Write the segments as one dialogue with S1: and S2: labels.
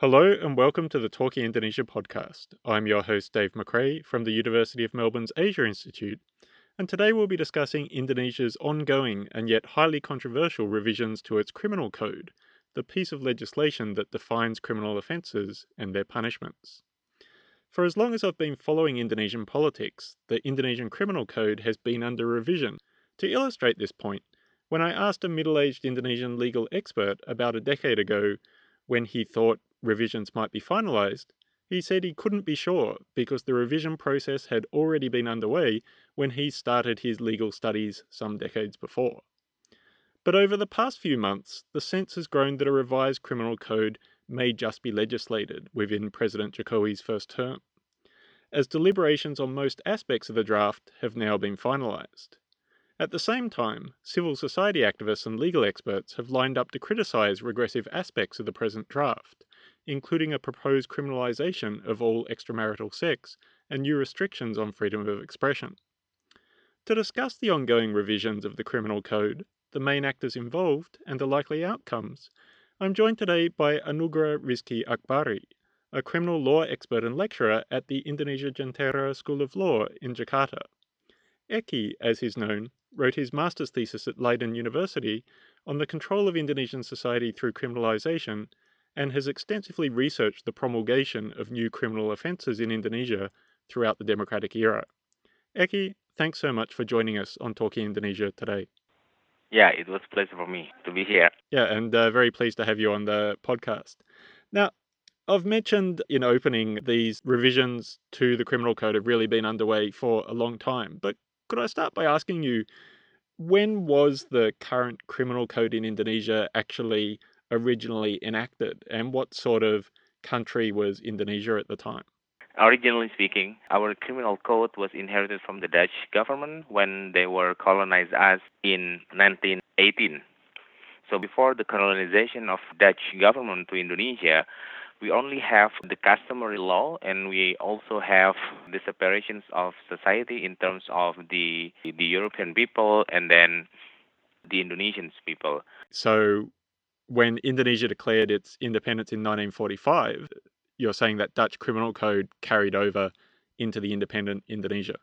S1: Hello and welcome to the Talking Indonesia podcast. I'm your host, Dave McRae from the University of Melbourne's Asia Institute, and today we'll be discussing Indonesia's ongoing and yet highly controversial revisions to its criminal code, the piece of legislation that defines criminal offences and their punishments. For as long as I've been following Indonesian politics, the Indonesian Criminal Code has been under revision. To illustrate this point, when I asked a middle aged Indonesian legal expert about a decade ago when he thought revisions might be finalised, he said he couldn't be sure because the revision process had already been underway when he started his legal studies some decades before. But over the past few months, the sense has grown that a revised criminal code may just be legislated within President Jokowi's first term, as deliberations on most aspects of the draft have now been finalised. At the same time, civil society activists and legal experts have lined up to criticise regressive aspects of the present draft, including a proposed criminalisation of all extramarital sex and new restrictions on freedom of expression. To discuss the ongoing revisions of the Criminal Code, the main actors involved, and the likely outcomes, I'm joined today by Anugerah Rizki Akbari, a criminal law expert and lecturer at the Indonesia Jentera School of Law in Jakarta. Eki, as he's known, wrote his master's thesis at Leiden University on the control of Indonesian society through criminalisation and has extensively researched the promulgation of new criminal offences in Indonesia throughout the democratic era. Eki, thanks so much for joining us on Talking Indonesia today.
S2: Yeah, it was a pleasure for me to be here.
S1: Yeah, and uh, very pleased to have you on the podcast. Now, I've mentioned in opening these revisions to the criminal code have really been underway for a long time, but could I start by asking you when was the current criminal code in Indonesia actually originally enacted and what sort of country was Indonesia at the time?
S2: Originally speaking, our criminal code was inherited from the Dutch government when they were colonized us in 1918. So before the colonization of Dutch government to Indonesia, we only have the customary law and we also have the separations of society in terms of the the European people and then the Indonesian people.
S1: So when Indonesia declared its independence in 1945, you're saying that Dutch criminal code carried over into the independent Indonesia.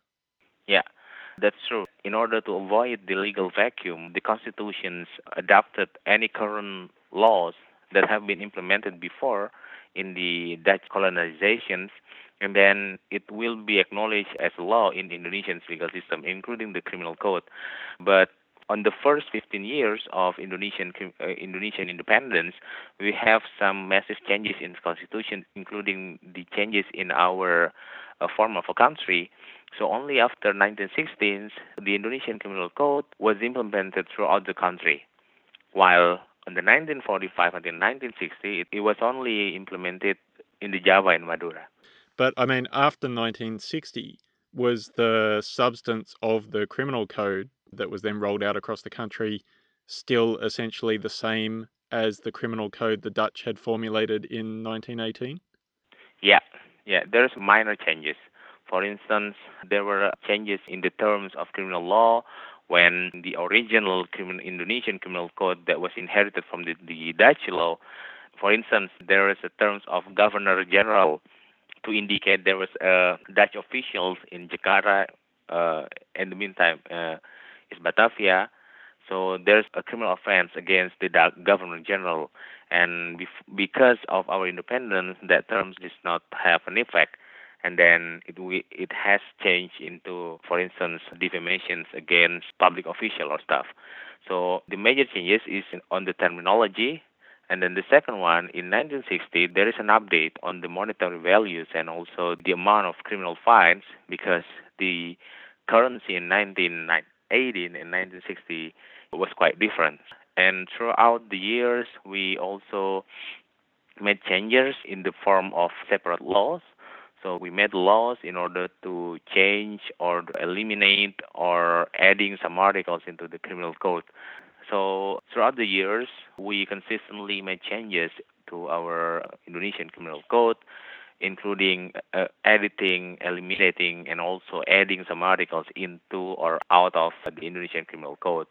S2: Yeah. That's true. In order to avoid the legal vacuum, the constitutions adopted any current laws that have been implemented before in the Dutch colonizations, and then it will be acknowledged as law in the Indonesian legal system, including the criminal code. But on the first 15 years of Indonesian uh, Indonesian independence, we have some massive changes in the constitution, including the changes in our uh, form of a country. So only after 1916, the Indonesian criminal code was implemented throughout the country, while in the 1945 until 1960, it, it was only implemented in the Java and Madura.
S1: But I mean, after 1960, was the substance of the criminal code that was then rolled out across the country still essentially the same as the criminal code the Dutch had formulated in 1918?
S2: Yeah, yeah, there's minor changes. For instance, there were changes in the terms of criminal law when the original criminal, Indonesian criminal code that was inherited from the, the Dutch law, for instance, there is a terms of governor general to indicate there was uh, Dutch officials in Jakarta. Uh, in the meantime, uh, is Batavia. So there's a criminal offense against the governor general, and because of our independence, that terms does not have an effect and then it we, it has changed into, for instance, defamations against public official or stuff. So the major changes is on the terminology, and then the second one in 1960 there is an update on the monetary values and also the amount of criminal fines because the currency in 1918 and 1960 was quite different. And throughout the years, we also made changes in the form of separate laws so we made laws in order to change or eliminate or adding some articles into the criminal code. So throughout the years, we consistently made changes to our Indonesian criminal code, including uh, editing, eliminating, and also adding some articles into or out of the Indonesian criminal code.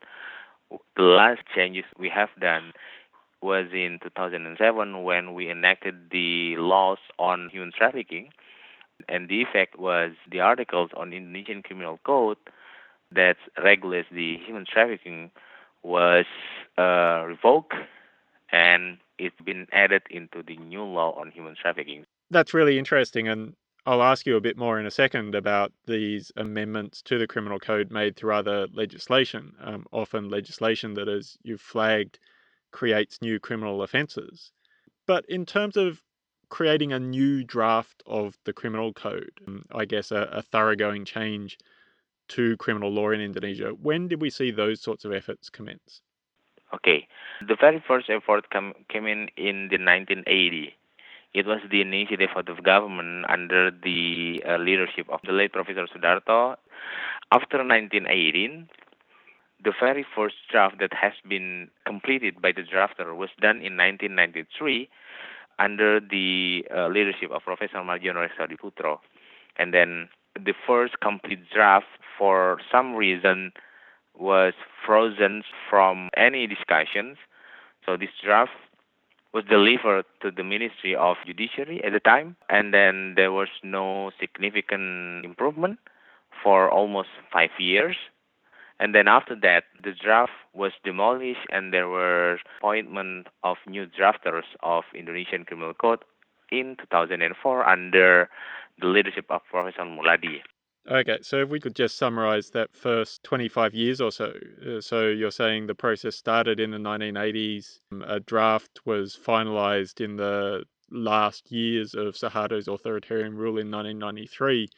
S2: The last changes we have done was in 2007 when we enacted the laws on human trafficking. And the effect was the articles on Indonesian Criminal Code that regulates the human trafficking was uh, revoked and it's been added into the new law on human trafficking.
S1: That's really interesting. And I'll ask you a bit more in a second about these amendments to the criminal code made through other legislation, um, often legislation that, as you've flagged, creates new criminal offences. But in terms of creating a new draft of the criminal code, um, I guess a, a thoroughgoing change to criminal law in Indonesia, when did we see those sorts of efforts commence?
S2: Okay, the very first effort come, came in in the 1980 it was the initiative of the government under the uh, leadership of the late Professor Sudarto. After 1918, the very first draft that has been completed by the drafter was done in 1993 under the uh, leadership of Professor Mardjono Reksodiputro. And then the first complete draft, for some reason, was frozen from any discussions. So this draft was delivered to the Ministry of Judiciary at the time, and then there was no significant improvement for almost five years. And then after that, the draft was demolished, and there were appointment of new drafters of Indonesian Criminal Code in 2004 under the leadership of Professor Muladi.
S1: Okay, so if we could just summarize that first 25 years or so. Uh, so you're saying the process started in the 1980s, um, a draft was finalized in the last years of Suharto's authoritarian rule in 1993,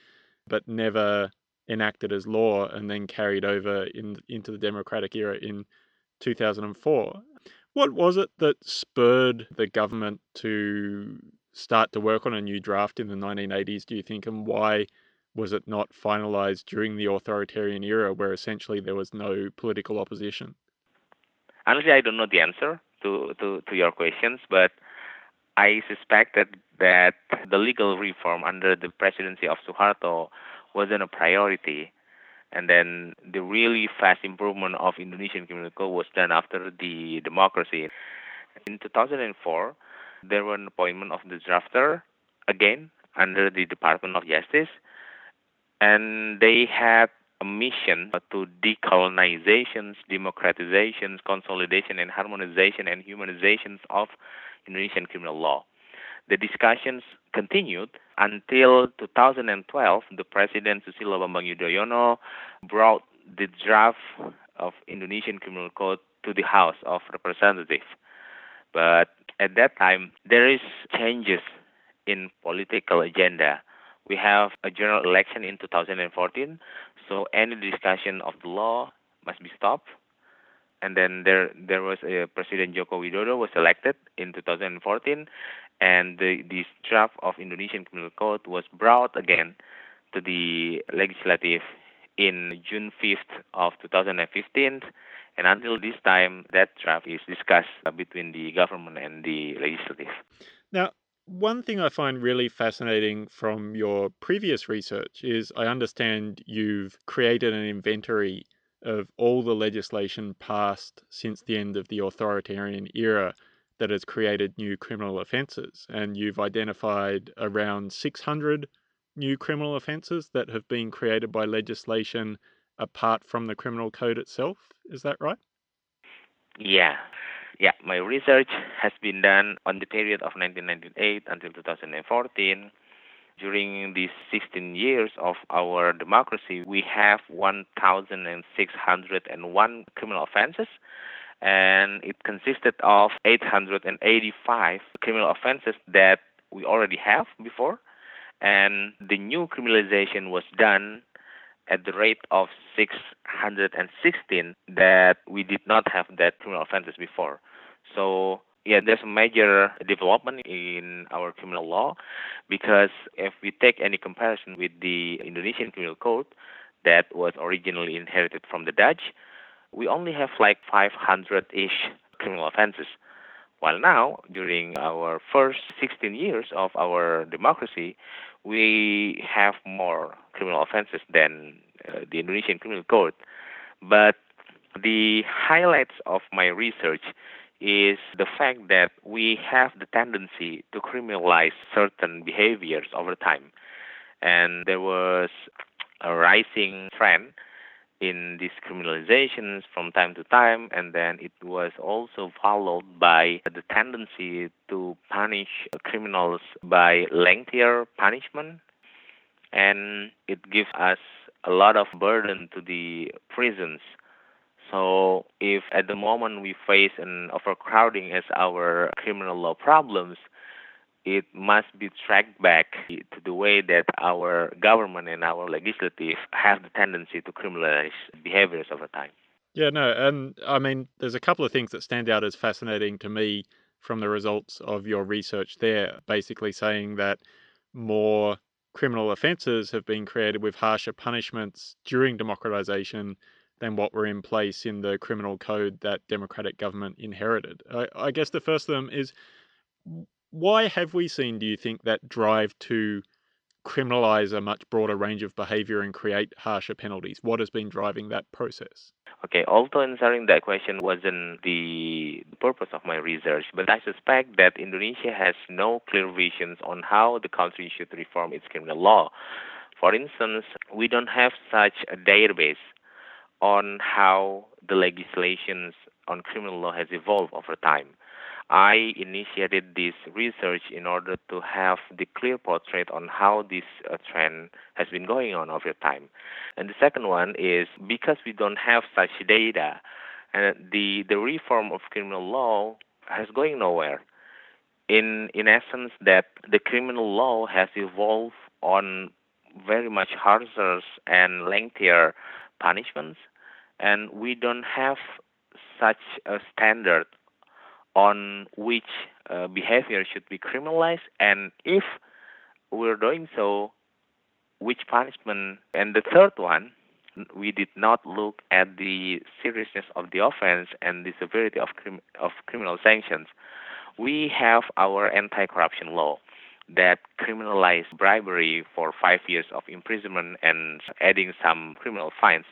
S1: but never enacted as law and then carried over in, into the democratic era in 2004. What was it that spurred the government to start to work on a new draft in the 1980s, do you think, and why? Was it not finalized during the authoritarian era where essentially there was no political opposition?
S2: Honestly, I don't know the answer to, to, to your questions, but I suspect that, that the legal reform under the presidency of Suharto wasn't a priority. And then the really fast improvement of Indonesian criminal code was done after the democracy. In 2004, there was an appointment of the drafter again under the Department of Justice and they had a mission to decolonization, democratization, consolidation, and harmonization and humanization of Indonesian criminal law. The discussions continued until 2012. The President Susilo Bambang Yudhoyono brought the draft of Indonesian Criminal Code to the House of Representatives. But at that time, there is changes in political agenda we have a general election in 2014, so any discussion of the law must be stopped. And then there there was a President Joko Widodo was elected in 2014, and the this draft of Indonesian Criminal Code was brought again to the legislative in June 5th of 2015 and until this time that draft is discussed between the government and the legislative
S1: now one thing I find really fascinating from your previous research is I understand you've created an inventory of all the legislation passed since the end of the authoritarian era that has created new criminal offences. And you've identified around 600 new criminal offences that have been created by legislation apart from the criminal code itself. Is that right?
S2: Yeah. Yeah, my research has been done on the period of 1998 until 2014. During these 16 years of our democracy, we have 1,601 criminal offenses, and it consisted of 885 criminal offenses that we already have before, and the new criminalization was done at the rate of 616 that we did not have that criminal offenses before. So yeah, there's a major development in our criminal law because if we take any comparison with the Indonesian criminal code that was originally inherited from the Dutch, we only have like 500-ish criminal offenses. While now, during our first 16 years of our democracy, we have more criminal offenses than uh, the Indonesian criminal code. But the highlights of my research is the fact that we have the tendency to criminalize certain behaviors over time. And there was a rising trend in these criminalizations from time to time, and then it was also followed by the tendency to punish criminals by lengthier punishment, and it gives us a lot of burden to the prisons. So, if at the moment we face an overcrowding as our criminal law problems, it must be tracked back to the way that our government and our legislative have the tendency to criminalize behaviors over time.
S1: Yeah, no, and I mean, there's a couple of things that stand out as fascinating to me from the results of your research there, basically saying that more criminal offences have been created with harsher punishments during democratization than what were in place in the criminal code that democratic government inherited. I, I guess the first of them is why have we seen, do you think, that drive to criminalize a much broader range of behavior and create harsher penalties? What has been driving that process?
S2: Okay, although answering that question wasn't the purpose of my research, but I suspect that Indonesia has no clear visions on how the country should reform its criminal law. For instance, we don't have such a database on how the legislations on criminal law has evolved over time. I initiated this research in order to have the clear portrait on how this uh, trend has been going on over time. And the second one is because we don't have such data, and the the reform of criminal law has going nowhere. In in essence, that the criminal law has evolved on very much harsher and lengthier punishments, and we don't have such a standard on which uh, behavior should be criminalized, and if we're doing so, which punishment. And the third one, we did not look at the seriousness of the offense and the severity of, crim- of criminal sanctions. We have our anti-corruption law that criminalize bribery for five years of imprisonment and adding some criminal fines.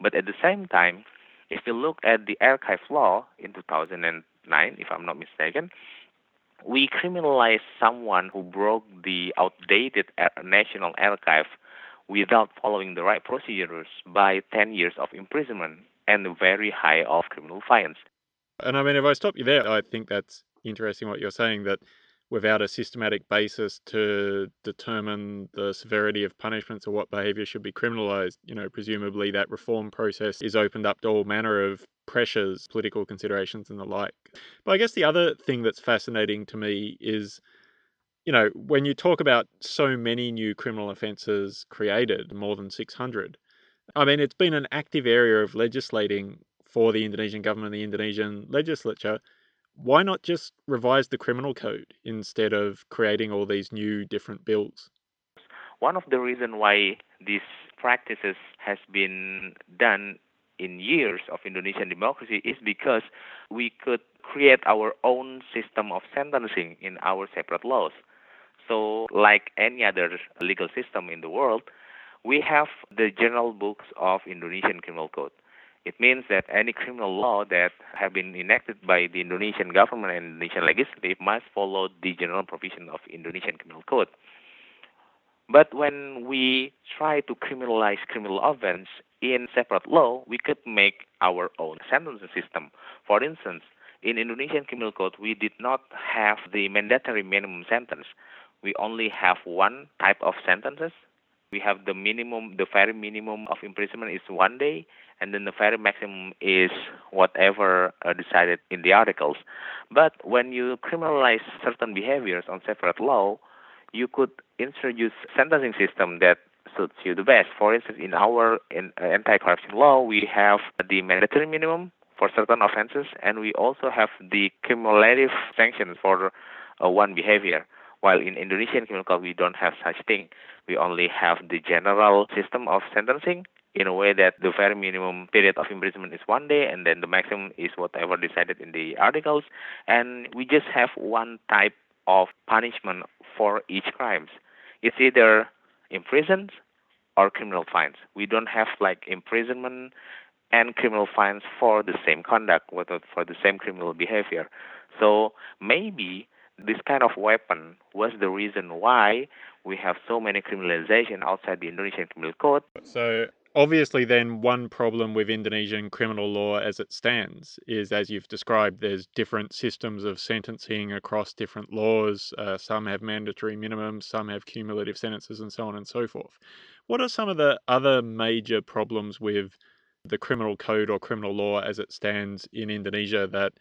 S2: But at the same time, if you look at the archive law in 2009, if I'm not mistaken, we criminalize someone who broke the outdated National Archive without following the right procedures by 10 years of imprisonment and very high of criminal fines.
S1: And I mean, if I stop you there, I think that's interesting what you're saying that without a systematic basis to determine the severity of punishments or what behavior should be criminalized, you know, presumably that reform process is opened up to all manner of pressures, political considerations, and the like. But I guess the other thing that's fascinating to me is, you know, when you talk about so many new criminal offences created, more than 600, I mean, it's been an active area of legislating for the Indonesian government, the Indonesian legislature why not just revise the criminal code instead of creating all these new different bills?
S2: One of the reasons why these practices has been done in years of Indonesian democracy is because we could create our own system of sentencing in our separate laws. So, like any other legal system in the world, we have the general books of Indonesian Criminal Code. It means that any criminal law that have been enacted by the Indonesian government and Indonesian legislative must follow the general provision of Indonesian Criminal Code. But when we try to criminalize criminal offense in separate law, we could make our own sentencing system. For instance, in Indonesian Criminal Code, we did not have the mandatory minimum sentence. We only have one type of sentences, we have the minimum, the very minimum of imprisonment is one day, and then the very maximum is whatever uh, decided in the articles. But when you criminalize certain behaviors on separate law, you could introduce sentencing system that suits you the best. For instance, in our in, uh, anti-corruption law, we have the mandatory minimum for certain offenses, and we also have the cumulative sanctions for uh, one behavior. While in Indonesian criminal code, we don't have such thing. We only have the general system of sentencing in a way that the very minimum period of imprisonment is one day and then the maximum is whatever decided in the articles and we just have one type of punishment for each crimes it's either imprisoned or criminal fines we don't have like imprisonment and criminal fines for the same conduct, for the same criminal behavior. So maybe this kind of weapon was the reason why we have so many criminalization outside the Indonesian criminal code.
S1: So obviously then one problem with Indonesian criminal law as it stands is as you've described there's different systems of sentencing across different laws uh, some have mandatory minimums some have cumulative sentences and so on and so forth. What are some of the other major problems with the criminal code or criminal law as it stands in Indonesia that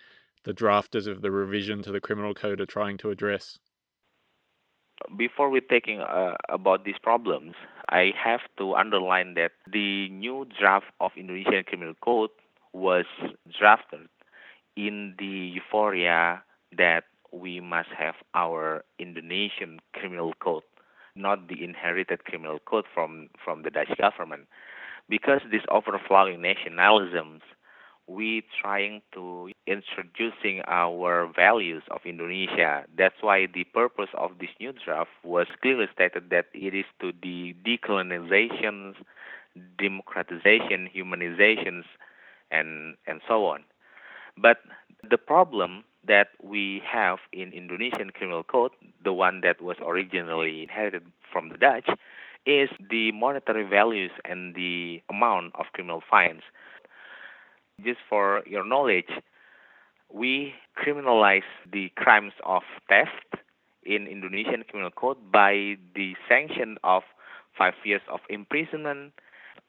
S1: the drafters of the revision to the criminal code are trying to address
S2: before we're taking uh, about these problems, I have to underline that the new draft of Indonesian Criminal Code was drafted in the euphoria that we must have our Indonesian criminal code, not the inherited criminal code from, from the Dutch government. Because these overflowing nationalisms we trying to introducing our values of Indonesia. That's why the purpose of this new draft was clearly stated that it is to the decolonization, democratization, humanizations, and and so on. But the problem that we have in Indonesian criminal code, the one that was originally inherited from the Dutch, is the monetary values and the amount of criminal fines just for your knowledge, we criminalize the crimes of theft in Indonesian Criminal Code by the sanction of five years of imprisonment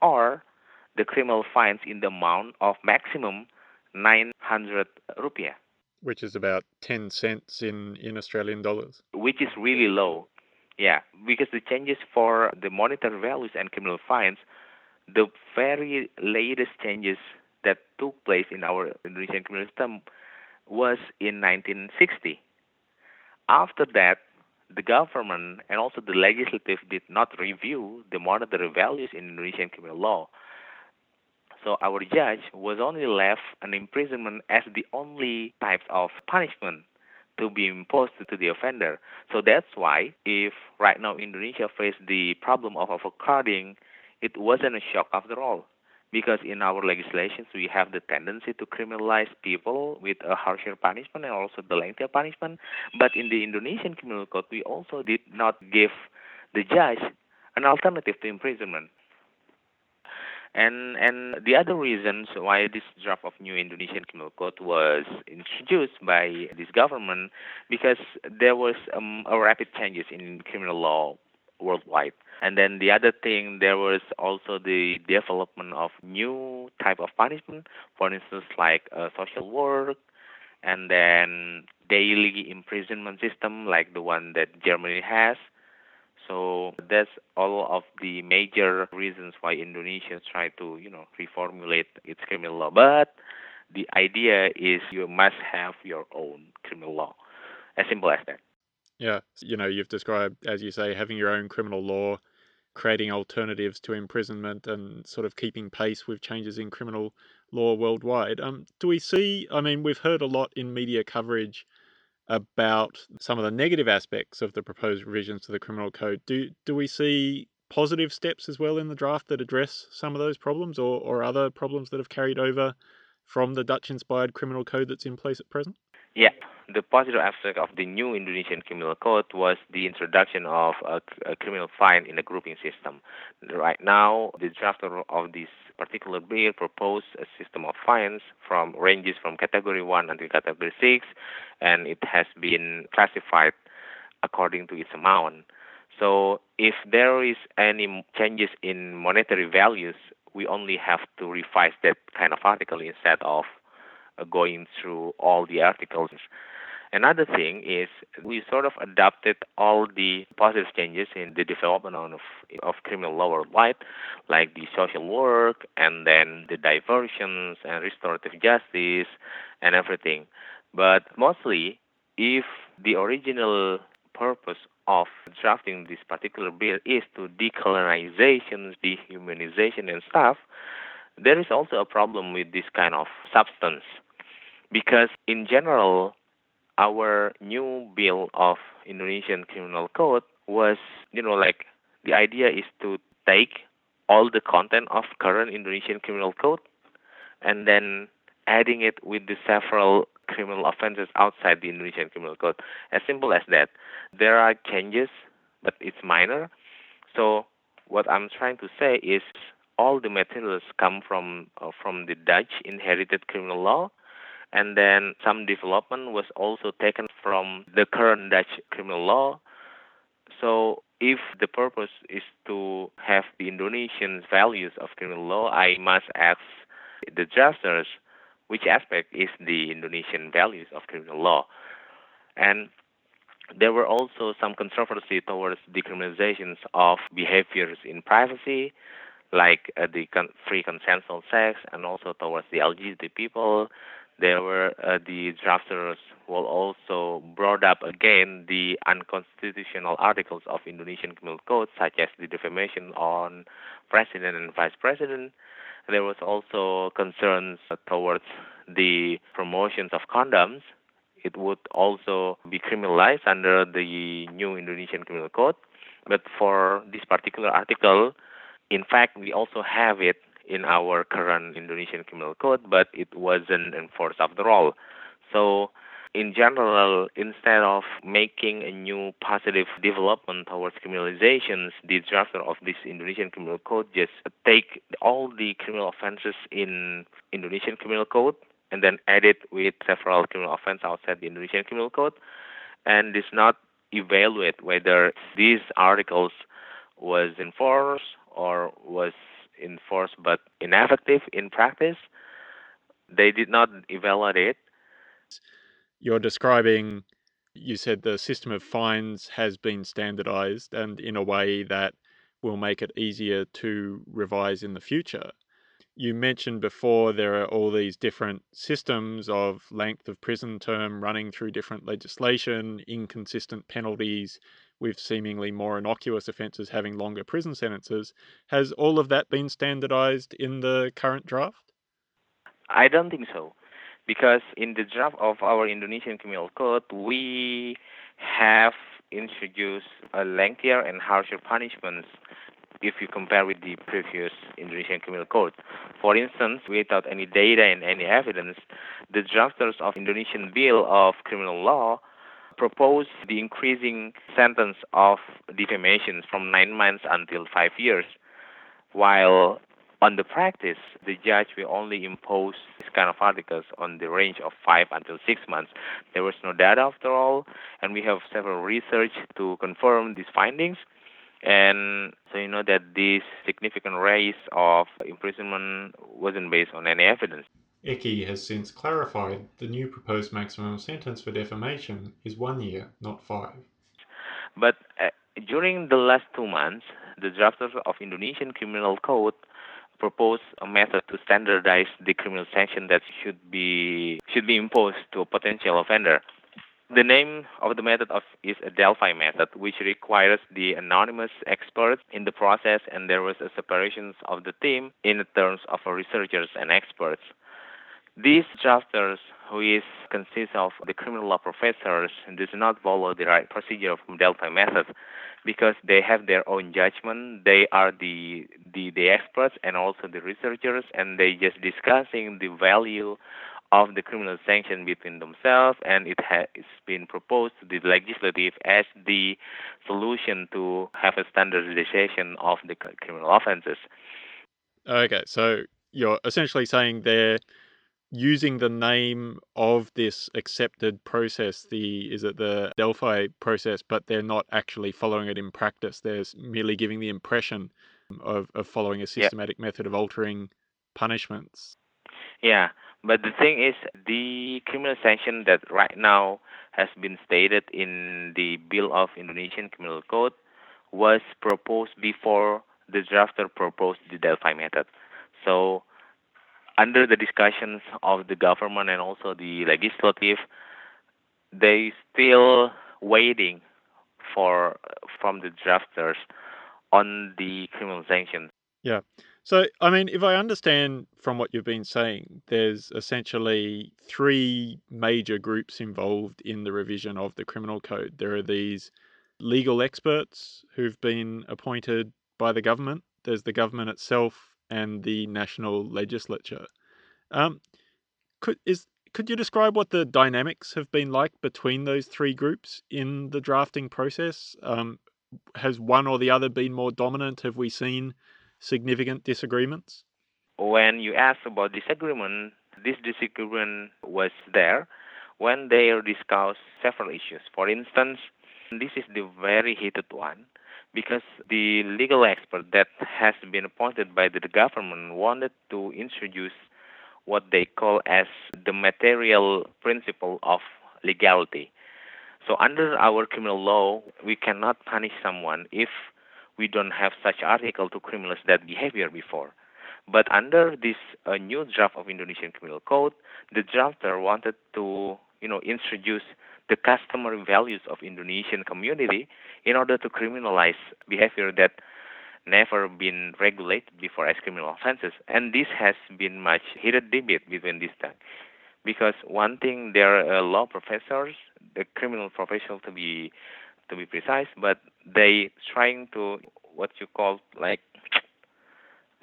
S2: or the criminal fines in the amount of maximum 900 rupiah.
S1: Which is about 10 cents in, in Australian dollars.
S2: Which is really low. Yeah, because the changes for the monetary values and criminal fines, the very latest changes that took place in our Indonesian criminal system was in 1960. After that, the government and also the legislative did not review the monetary values in Indonesian criminal law. So our judge was only left an imprisonment as the only type of punishment to be imposed to the offender. So that's why if right now Indonesia faced the problem of overcrowding, it wasn't a shock after all because in our legislations we have the tendency to criminalize people with a harsher punishment and also the lengthier punishment. But in the Indonesian criminal code, we also did not give the judge an alternative to imprisonment. And and the other reasons why this draft of new Indonesian criminal code was introduced by this government because there was um, a rapid changes in criminal law worldwide. And then the other thing, there was also the development of new type of punishment, for instance, like uh, social work, and then daily imprisonment system like the one that Germany has. So that's all of the major reasons why Indonesia try to, you know, reformulate its criminal law. But the idea is you must have your own criminal law. As simple as that.
S1: Yeah, you know, you've described, as you say, having your own criminal law, creating alternatives to imprisonment, and sort of keeping pace with changes in criminal law worldwide. Um, do we see? I mean, we've heard a lot in media coverage about some of the negative aspects of the proposed revisions to the criminal code. Do do we see positive steps as well in the draft that address some of those problems, or or other problems that have carried over from the Dutch-inspired criminal code that's in place at present?
S2: Yeah, the positive aspect of the new Indonesian criminal code was the introduction of a, a, criminal fine in the grouping system. Right now, the drafter of this particular bill proposed a system of fines from ranges from category 1 until category 6, and it has been classified according to its amount. So if there is any changes in monetary values, we only have to revise that kind of article instead of Uh, going through all the articles. Another thing is we sort of adopted all the positive changes in the development of, of criminal law worldwide, like the social work and then the diversions and restorative justice and everything. But mostly, if the original purpose of drafting this particular bill is to decolonization, dehumanization, and stuff, there is also a problem with this kind of substance because in general our new bill of Indonesian Criminal Code was, you know, like the idea is to take all the content of current Indonesian Criminal Code and then adding it with the several criminal offenses outside the Indonesian Criminal Code. As simple as that. There are changes, but it's minor. So what I'm trying to say is all the materials come from uh, from the Dutch inherited criminal law, and then some development was also taken from the current Dutch criminal law. So if the purpose is to have the Indonesian values of criminal law, I must ask the drafters which aspect is the Indonesian values of criminal law. And there were also some controversy towards decriminalizations of behaviors in privacy, like uh, the con- free consensual sex, and also towards the LGBT people. There were uh, the drafters will also brought up again the unconstitutional articles of Indonesian Criminal Code, such as the defamation on president and vice president. There was also concerns towards the promotions of condoms it would also be criminalized under the new Indonesian Criminal Code. But for this particular article, in fact, we also have it in our current Indonesian Criminal Code, but it wasn't enforced after all. So, in general, instead of making a new positive development towards criminalizations, the drafter of this Indonesian Criminal Code just take all the criminal offenses in Indonesian Criminal Code and then add it with several criminal offenses outside the Indonesian Criminal Code, and does not evaluate whether these articles was enforced or was enforced but ineffective in practice. They did not evaluate.
S1: You're describing, you said the system of fines has been standardized and in a way that will make it easier to revise in the future you mentioned before there are all these different systems of length of prison term running through different legislation, inconsistent penalties with seemingly more innocuous offences having longer prison sentences. Has all of that been standardized in the current draft?
S2: I don't think so. Because in the draft of our Indonesian Criminal Code, we have introduced a lengthier and harsher punishments if you compare with the previous Indonesian Criminal Code. For instance, without any data and any evidence, the drafters of Indonesian Bill of Criminal Law proposed the increasing sentence of defamation from nine months until five years, while on the practice, the judge will only impose this kind of articles on the range of five until six months. There was no data after all, and we have several research to confirm these findings. And so you know that this significant rise of imprisonment wasn't based on any evidence.
S1: Eki has since clarified the new proposed maximum sentence for defamation is one year, not five.
S2: But uh, during the last two months, the drafters of Indonesian Criminal Code proposed a method to standardize the criminal sanction that should be should be imposed to a potential offender. The name of the method of, is a Delphi method, which requires the anonymous experts in the process, and there was a separation of the team in terms of researchers and experts. These drafters, who is consists of the criminal law professors, does not follow the right procedure from Delphi method because they have their own judgment. They are the, the the experts and also the researchers, and they just discussing the value of the criminal sanction between themselves, and it has been proposed to the legislative as the solution to have a standardization of the criminal offenses.
S1: Okay, so you're essentially saying they're using the name of this accepted process, the is it the Delphi process, but they're not actually following it in practice. They're merely giving the impression of, of following a systematic yep. method of altering punishments.
S2: Yeah. But the thing is, the criminal sanction that right now has been stated in the Bill of Indonesian Criminal Code was proposed before the drafter proposed the Delphi method. So, under the discussions of the government and also the legislative, they still waiting for from the drafters on the criminal sanctions.
S1: Yeah. So, I mean, if I understand from what you've been saying, there's essentially three major groups involved in the revision of the criminal code. There are these legal experts who've been appointed by the government, there's the government itself, and the national legislature. Um, could is could you describe what the dynamics have been like between those three groups in the drafting process? Um, has one or the other been more dominant? Have we seen significant disagreements?
S2: When you ask about disagreement, this disagreement was there when they discussed several issues. For instance, this is the very heated one because the legal expert that has been appointed by the government wanted to introduce what they call as the material principle of legality. So under our criminal law, we cannot punish someone if we don't have such article to criminalize that behavior before. But under this uh, new draft of Indonesian Criminal Code, the drafter wanted to, you know, introduce the customary values of Indonesian community in order to criminalize behavior that never been regulated before as criminal offenses. And this has been much heated debate between these two. Because one thing, there are law professors, the criminal professional to be to be precise, but they trying to what you call like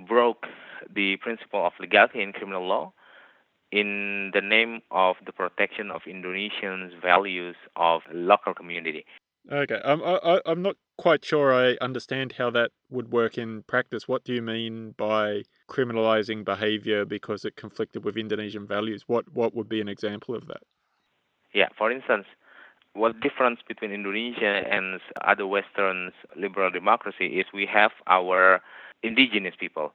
S2: broke the principle of legality in criminal law in the name of the protection of Indonesians' values of local community.
S1: Okay, um, I, I'm not quite sure I understand how that would work in practice. What do you mean by criminalizing behavior because it conflicted with Indonesian values? What what would be an example of that?
S2: Yeah, for instance, what difference between Indonesia and other Western liberal democracy is we have our indigenous people.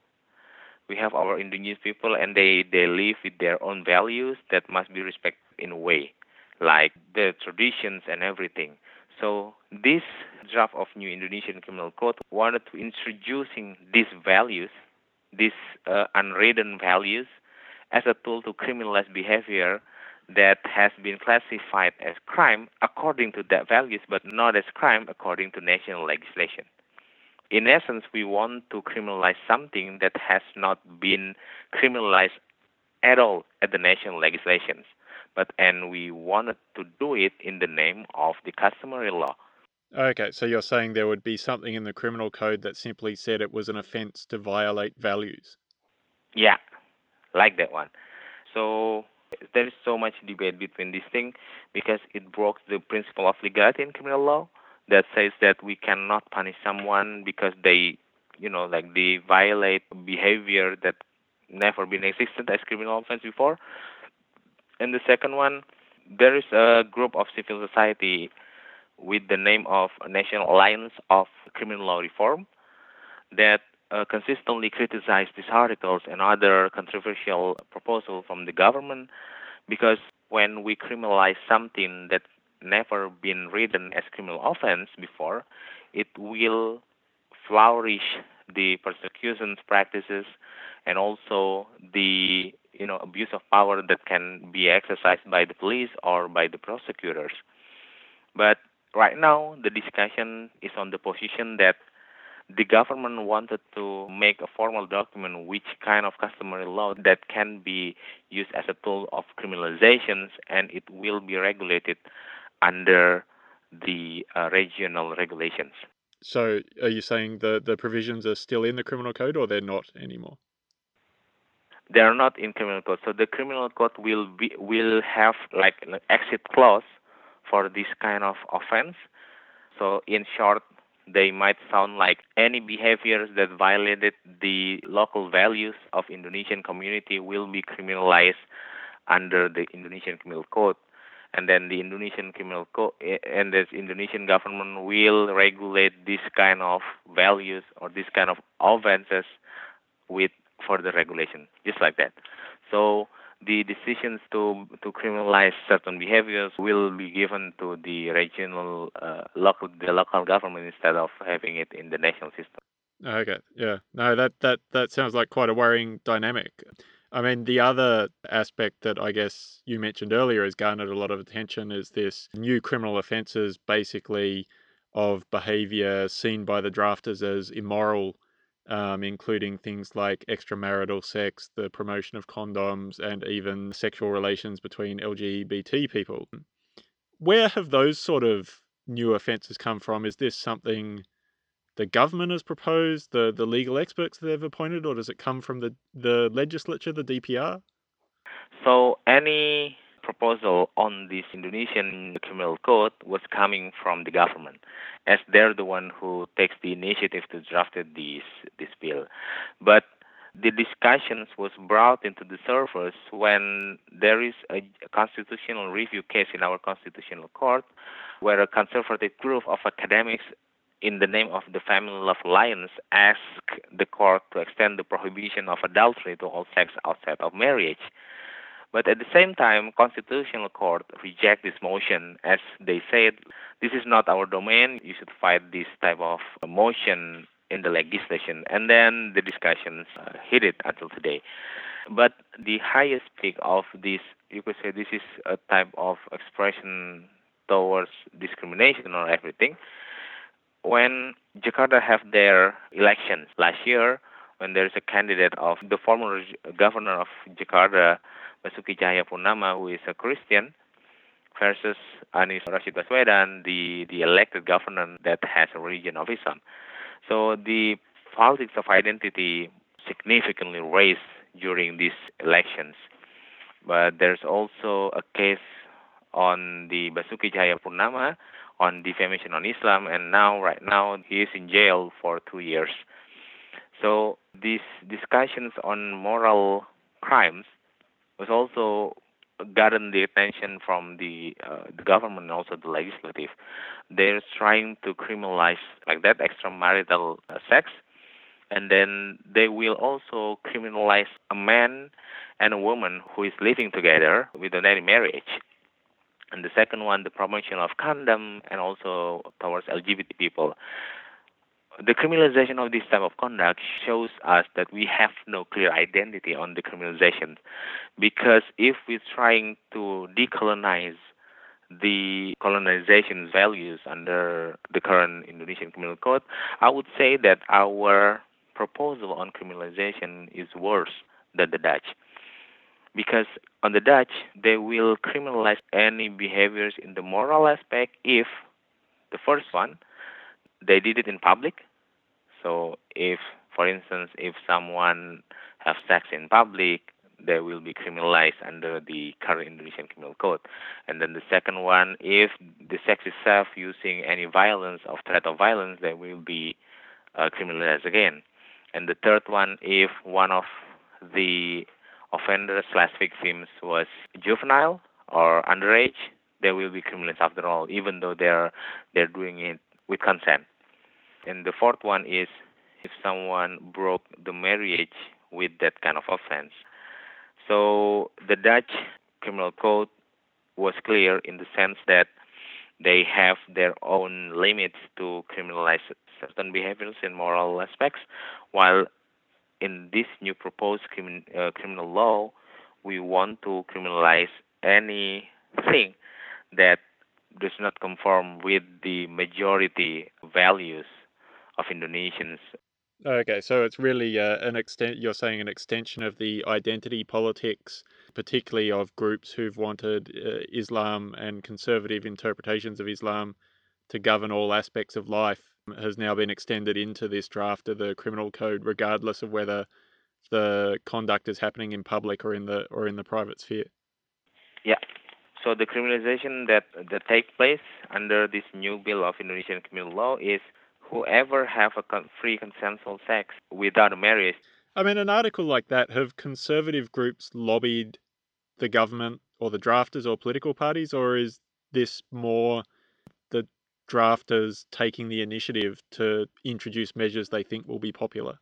S2: We have our indigenous people, and they they live with their own values that must be respected in a way, like the traditions and everything. So this draft of new Indonesian Criminal Code wanted to introducing these values, these uh, unwritten values, as a tool to criminalize behavior that has been classified as crime according to that values, but not as crime according to national legislation. In essence, we want to criminalize something that has not been criminalized at all at the national legislations but and we wanted to do it in the name of the customary law.
S1: Okay, so you're saying there would be something in the criminal code that simply said it was an offense to violate values.
S2: Yeah, like that one. So there is so much debate between these things because it broke the principle of legality in criminal law that says that we cannot punish someone because they, you know, like they violate behavior that never been existed as criminal offense before. And the second one, there is a group of civil society with the name of National Alliance of Criminal Law Reform that uh, consistently criticize these articles and other controversial proposals from the government because when we criminalize something that never been written as criminal offense before, it will flourish the persecution practices and also the you know abuse of power that can be exercised by the police or by the prosecutors. But right now the discussion is on the position that the government wanted to make a formal document which kind of customary law that can be used as a tool of criminalizations and it will be regulated under the uh, regional regulations.
S1: So are you saying the, the provisions are still in the criminal code or they're not anymore?
S2: they are not in criminal code. So the criminal code will be will have like an exit clause for this kind of offense. So in short, they might sound like any behaviors that violated the local values of Indonesian community will be criminalized under the Indonesian Criminal Code. And then the Indonesian Criminal Code and the Indonesian government will regulate this kind of values or this kind of offenses with further regulation, just like that. So the decisions to to criminalize certain behaviors will be given to the regional uh, local the local government instead of having it in the national system.
S1: Okay, yeah, no, that that that sounds like quite a worrying dynamic. I mean, the other aspect that I guess you mentioned earlier has garnered a lot of attention is this new criminal offences, basically of behaviour seen by the drafters as immoral um, including things like extramarital sex, the promotion of condoms, and even sexual relations between LGBT people. Where have those sort of new offences come from? Is this something the government has proposed, the, the legal experts they've appointed, or does it come from the, the legislature, the DPR?
S2: So any proposal on this Indonesian criminal code was coming from the government, as they're the one who takes the initiative to draft this this bill. But the discussions was brought into the surface when there is a constitutional review case in our constitutional court where a conservative group of academics in the name of the Family Love Alliance asked the court to extend the prohibition of adultery to all sex outside of marriage. But at the same time, Constitutional Court reject this motion as they said this is not our domain. You should fight this type of motion in the legislation. And then the discussions uh, heated until today. But the highest peak of this, you could say, this is a type of expression towards discrimination or everything. When Jakarta have their elections last year, when there is a candidate of the former governor of Jakarta, Basuki Tjahaja Purnama, who is a Christian, versus Anies Rasyid Baswedan, the, the elected governor that has a religion of Islam. So the politics of identity significantly raised during these elections. But there's also a case on the Basuki Tjahaja Purnama on defamation on Islam, and now, right now, he is in jail for two years. So these discussions on moral crimes was also gotten the attention from the, uh, the government and also the legislative. They're trying to criminalize like that extramarital uh, sex, and then they will also criminalize a man and a woman who is living together without any marriage. And the second one, the promotion of condom and also towards LGBT people the criminalization of this type of conduct shows us that we have no clear identity on the criminalization because if we're trying to decolonize the colonization values under the current Indonesian Criminal Code, I would say that our proposal on criminalization is worse than the Dutch. Because on the Dutch, they will criminalize any behaviors in the moral aspect if the first one they did it in public. So if, for instance, if someone have sex in public, they will be criminalized under the current Indonesian Criminal Code. And then the second one, if the sex itself using any violence or threat of violence, they will be uh, criminalized again. And the third one, if one of the offenders slash victims was juvenile or underage, they will be criminals after all, even though they're they're doing it with consent. And the fourth one is if someone broke the marriage with that kind of offense. So the Dutch criminal code was clear in the sense that they have their own limits to criminalize certain behaviors and moral aspects, while in this new proposed uh, criminal law, we want to criminalize anything that does not conform with the majority values of Indonesians.
S1: Okay, so it's really uh, an extent. You're saying an extension of the identity politics, particularly of groups who've wanted uh, Islam and conservative interpretations of Islam to govern all aspects of life, has now been extended into this draft of the criminal code, regardless of whether the conduct is happening in public or in the or in the private sphere.
S2: Yeah. So the criminalization that that takes place under this new bill of Indonesian criminal law is whoever have a free consensual sex without a marriage.
S1: I mean, an article like that, have conservative groups lobbied the government or the drafters or political parties, or is this more drafters taking the initiative to introduce measures they think will be popular?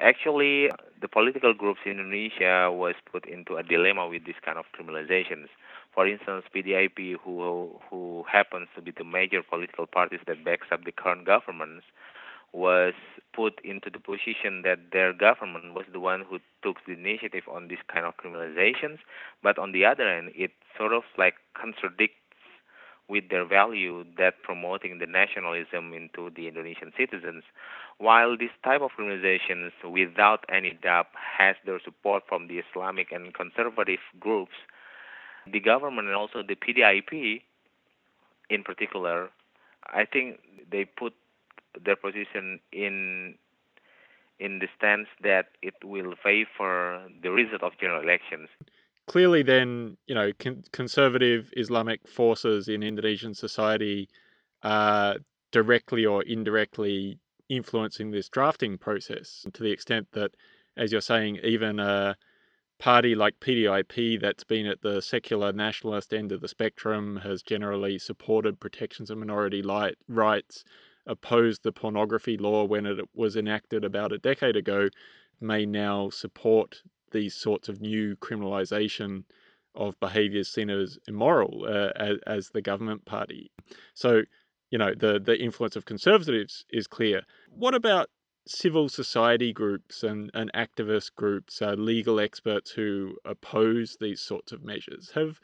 S2: Actually, the political groups in Indonesia was put into a dilemma with this kind of criminalizations. For instance, PDIP, who who happens to be the major political parties that backs up the current governments, was put into the position that their government was the one who took the initiative on this kind of criminalizations. But on the other end, it sort of like contradicts with their value that promoting the nationalism into the Indonesian citizens. While this type of organizations, without any doubt, has their support from the Islamic and conservative groups, the government and also the PDIP, in particular, I think they put their position in in the stance that it will favor the result of general elections.
S1: Clearly, then you know con- conservative Islamic forces in Indonesian society are directly or indirectly influencing this drafting process to the extent that, as you're saying, even a party like PDIP that's been at the secular nationalist end of the spectrum has generally supported protections of minority light, rights, opposed the pornography law when it was enacted about a decade ago, may now support these sorts of new criminalisation of behaviours seen as immoral uh, as, as the government party. So, you know, the, the influence of conservatives is clear. What about civil society groups and, and activist groups, uh, legal experts who oppose these sorts of measures? Have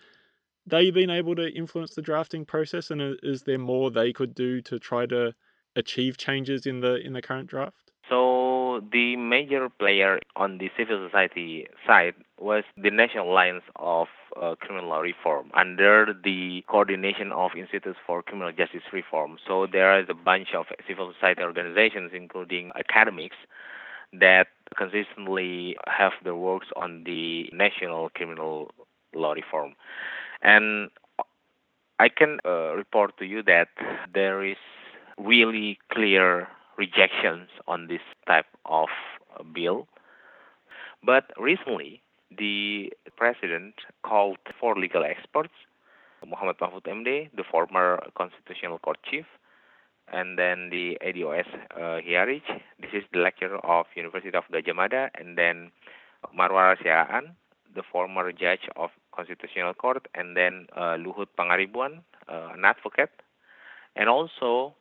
S1: they been able to influence the drafting process, and is there more they could do to try to achieve changes in the in the current draft?
S2: The major player on the civil society side was the National Alliance of uh, Criminal Law Reform under the coordination of Institutes for Criminal Justice Reform. So there is a bunch of civil society organizations, including academics, that consistently have their works on the national criminal law reform. And I can uh, report to you that there is really clear rejections on this type of uh, bill. But recently, the president called four legal experts Muhammad Mahfud MD, the former constitutional court chief, and then the Eddy O.S. uh, Hiariej, this is the lecturer of University of Gadjah Mada, and then Maruarar Siahaan, the former judge of Constitutional Court, and then uh, Luhut Pangaribuan, uh, an advocate, and also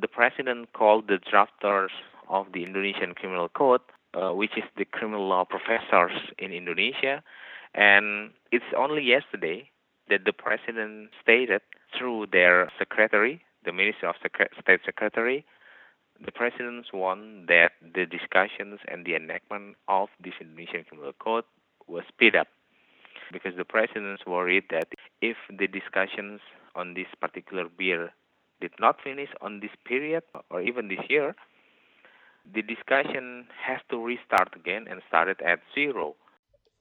S2: the president called the drafters of the Indonesian Criminal Code, uh, which is the criminal law professors in Indonesia, and it's only yesterday that the president stated through their secretary, the Minister of State Secretary, the presidents want that the discussions and the enactment of this Indonesian Criminal Code was speed up. Because the presidents worried that if the discussions on this particular bill did not finish on this period or even this year, the discussion has to restart again and start at zero.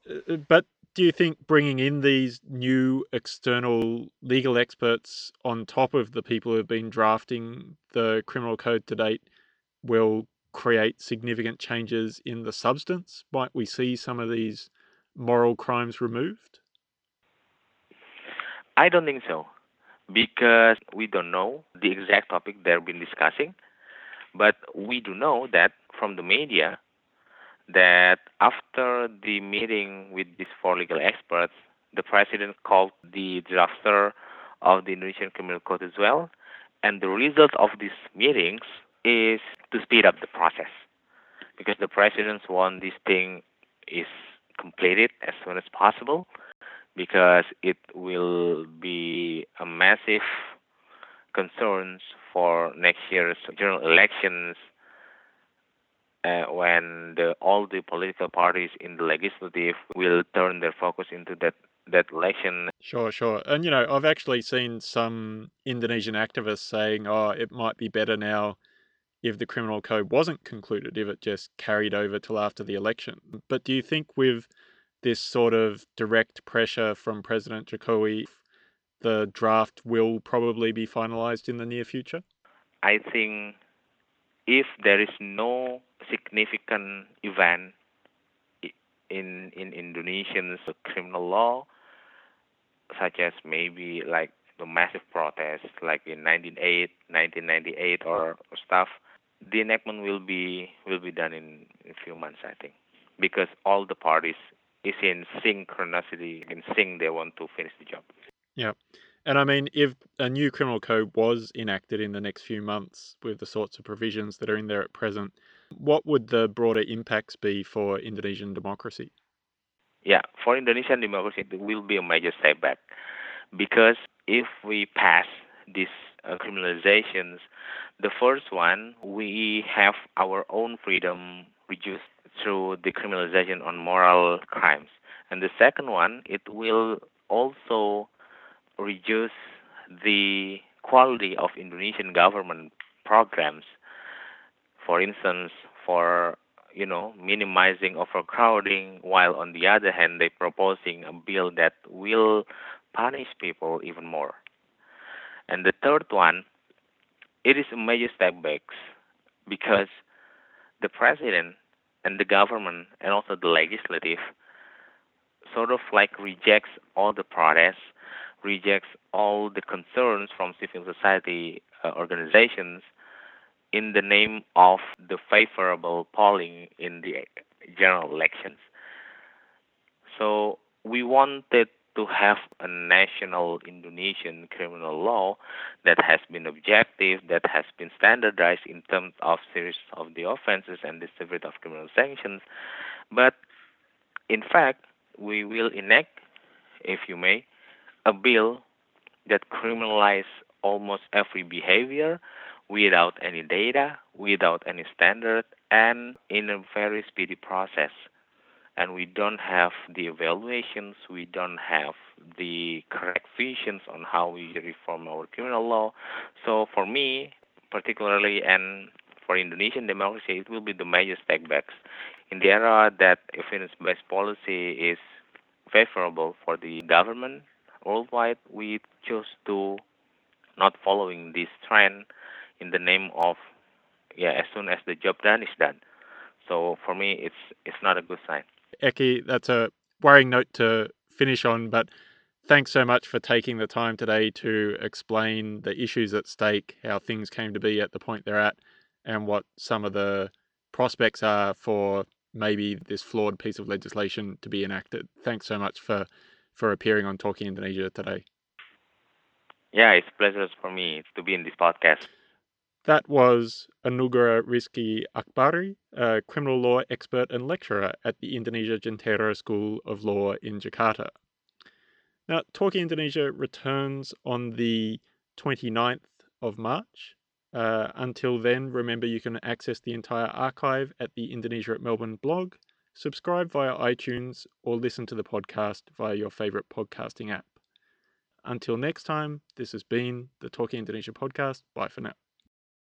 S1: Uh, but do you think bringing in these new external legal experts on top of the people who have been drafting the criminal code to date will create significant changes in the substance? Might we see some of these moral crimes removed?
S2: I don't think so because we don't know the exact topic they've been discussing. But we do know that from the media that after the meeting with these four legal experts, the president called the drafter of the Indonesian Criminal Code as well. And the result of these meetings is to speed up the process because the presidents want this thing is completed as soon as possible because it will be a massive concerns for next year's general elections uh, when the, all the political parties in the legislative will turn their focus into that that election.
S1: Sure, sure. And you know, I've actually seen some Indonesian activists saying, "Oh, it might be better now if the criminal code wasn't concluded, if it just carried over till after the election." But do you think with this sort of direct pressure from President Jokowi, the draft will probably be finalized in the near future?
S2: I think if there is no significant event in in Indonesian criminal law, such as maybe like the massive protests like in 1998, 1998 or, stuff, the enactment will be will be done in a few months, I think, because all the parties is in synchronicity, in sync. They want to finish the job.
S1: Yeah. And I mean, if a new criminal code was enacted in the next few months with the sorts of provisions that are in there at present, what would the broader impacts be for Indonesian democracy?
S2: Yeah, for Indonesian democracy, it will be a major setback because if we pass these uh, criminalizations, the first one, we have our own freedom reduced through decriminalization on moral crimes. And the second one, it will also reduce the quality of Indonesian government programs. For instance, for you know, minimizing overcrowding, while on the other hand, they're proposing a bill that will punish people even more. And the third one, it is a major step back because the president and the government and also the legislative sort of like rejects all the protests, rejects all the concerns from civil society uh, organizations in the name of the favorable polling in the general elections. So we wanted to have a national Indonesian criminal law that has been objective, that has been standardized in terms of series of the offenses and the severity of criminal sanctions. But in fact, we will enact, if you may, a bill that criminalizes almost every behavior without any data, without any standard, and in a very speedy process. And we don't have the evaluations, we don't have the correct visions on how we reform our criminal law. So for me, particularly, and for Indonesian democracy, it will be the major setbacks. In the era that evidence-based policy is favorable for the government worldwide, we chose to not following this trend in the name of yeah as soon as the job done is done so for me it's it's not a good sign
S1: Eki, that's a worrying note to finish on but thanks so much for taking the time today to explain the issues at stake how things came to be at the point they're at and what some of the prospects are for maybe this flawed piece of legislation to be enacted. Thanks so much for for appearing on talking indonesia today.
S2: Yeah it's a pleasure for me to be in this podcast
S1: that was Anugerah Rizki Akbari, a criminal law expert and lecturer at the Indonesia Jentera School of Law in Jakarta. Now, Talking Indonesia returns on the 29th of March. Uh, until then, remember you can access the entire archive at the Indonesia at Melbourne blog, subscribe via iTunes, or listen to the podcast via your favorite podcasting app. Until next time, this has been the Talking Indonesia podcast. Bye for now.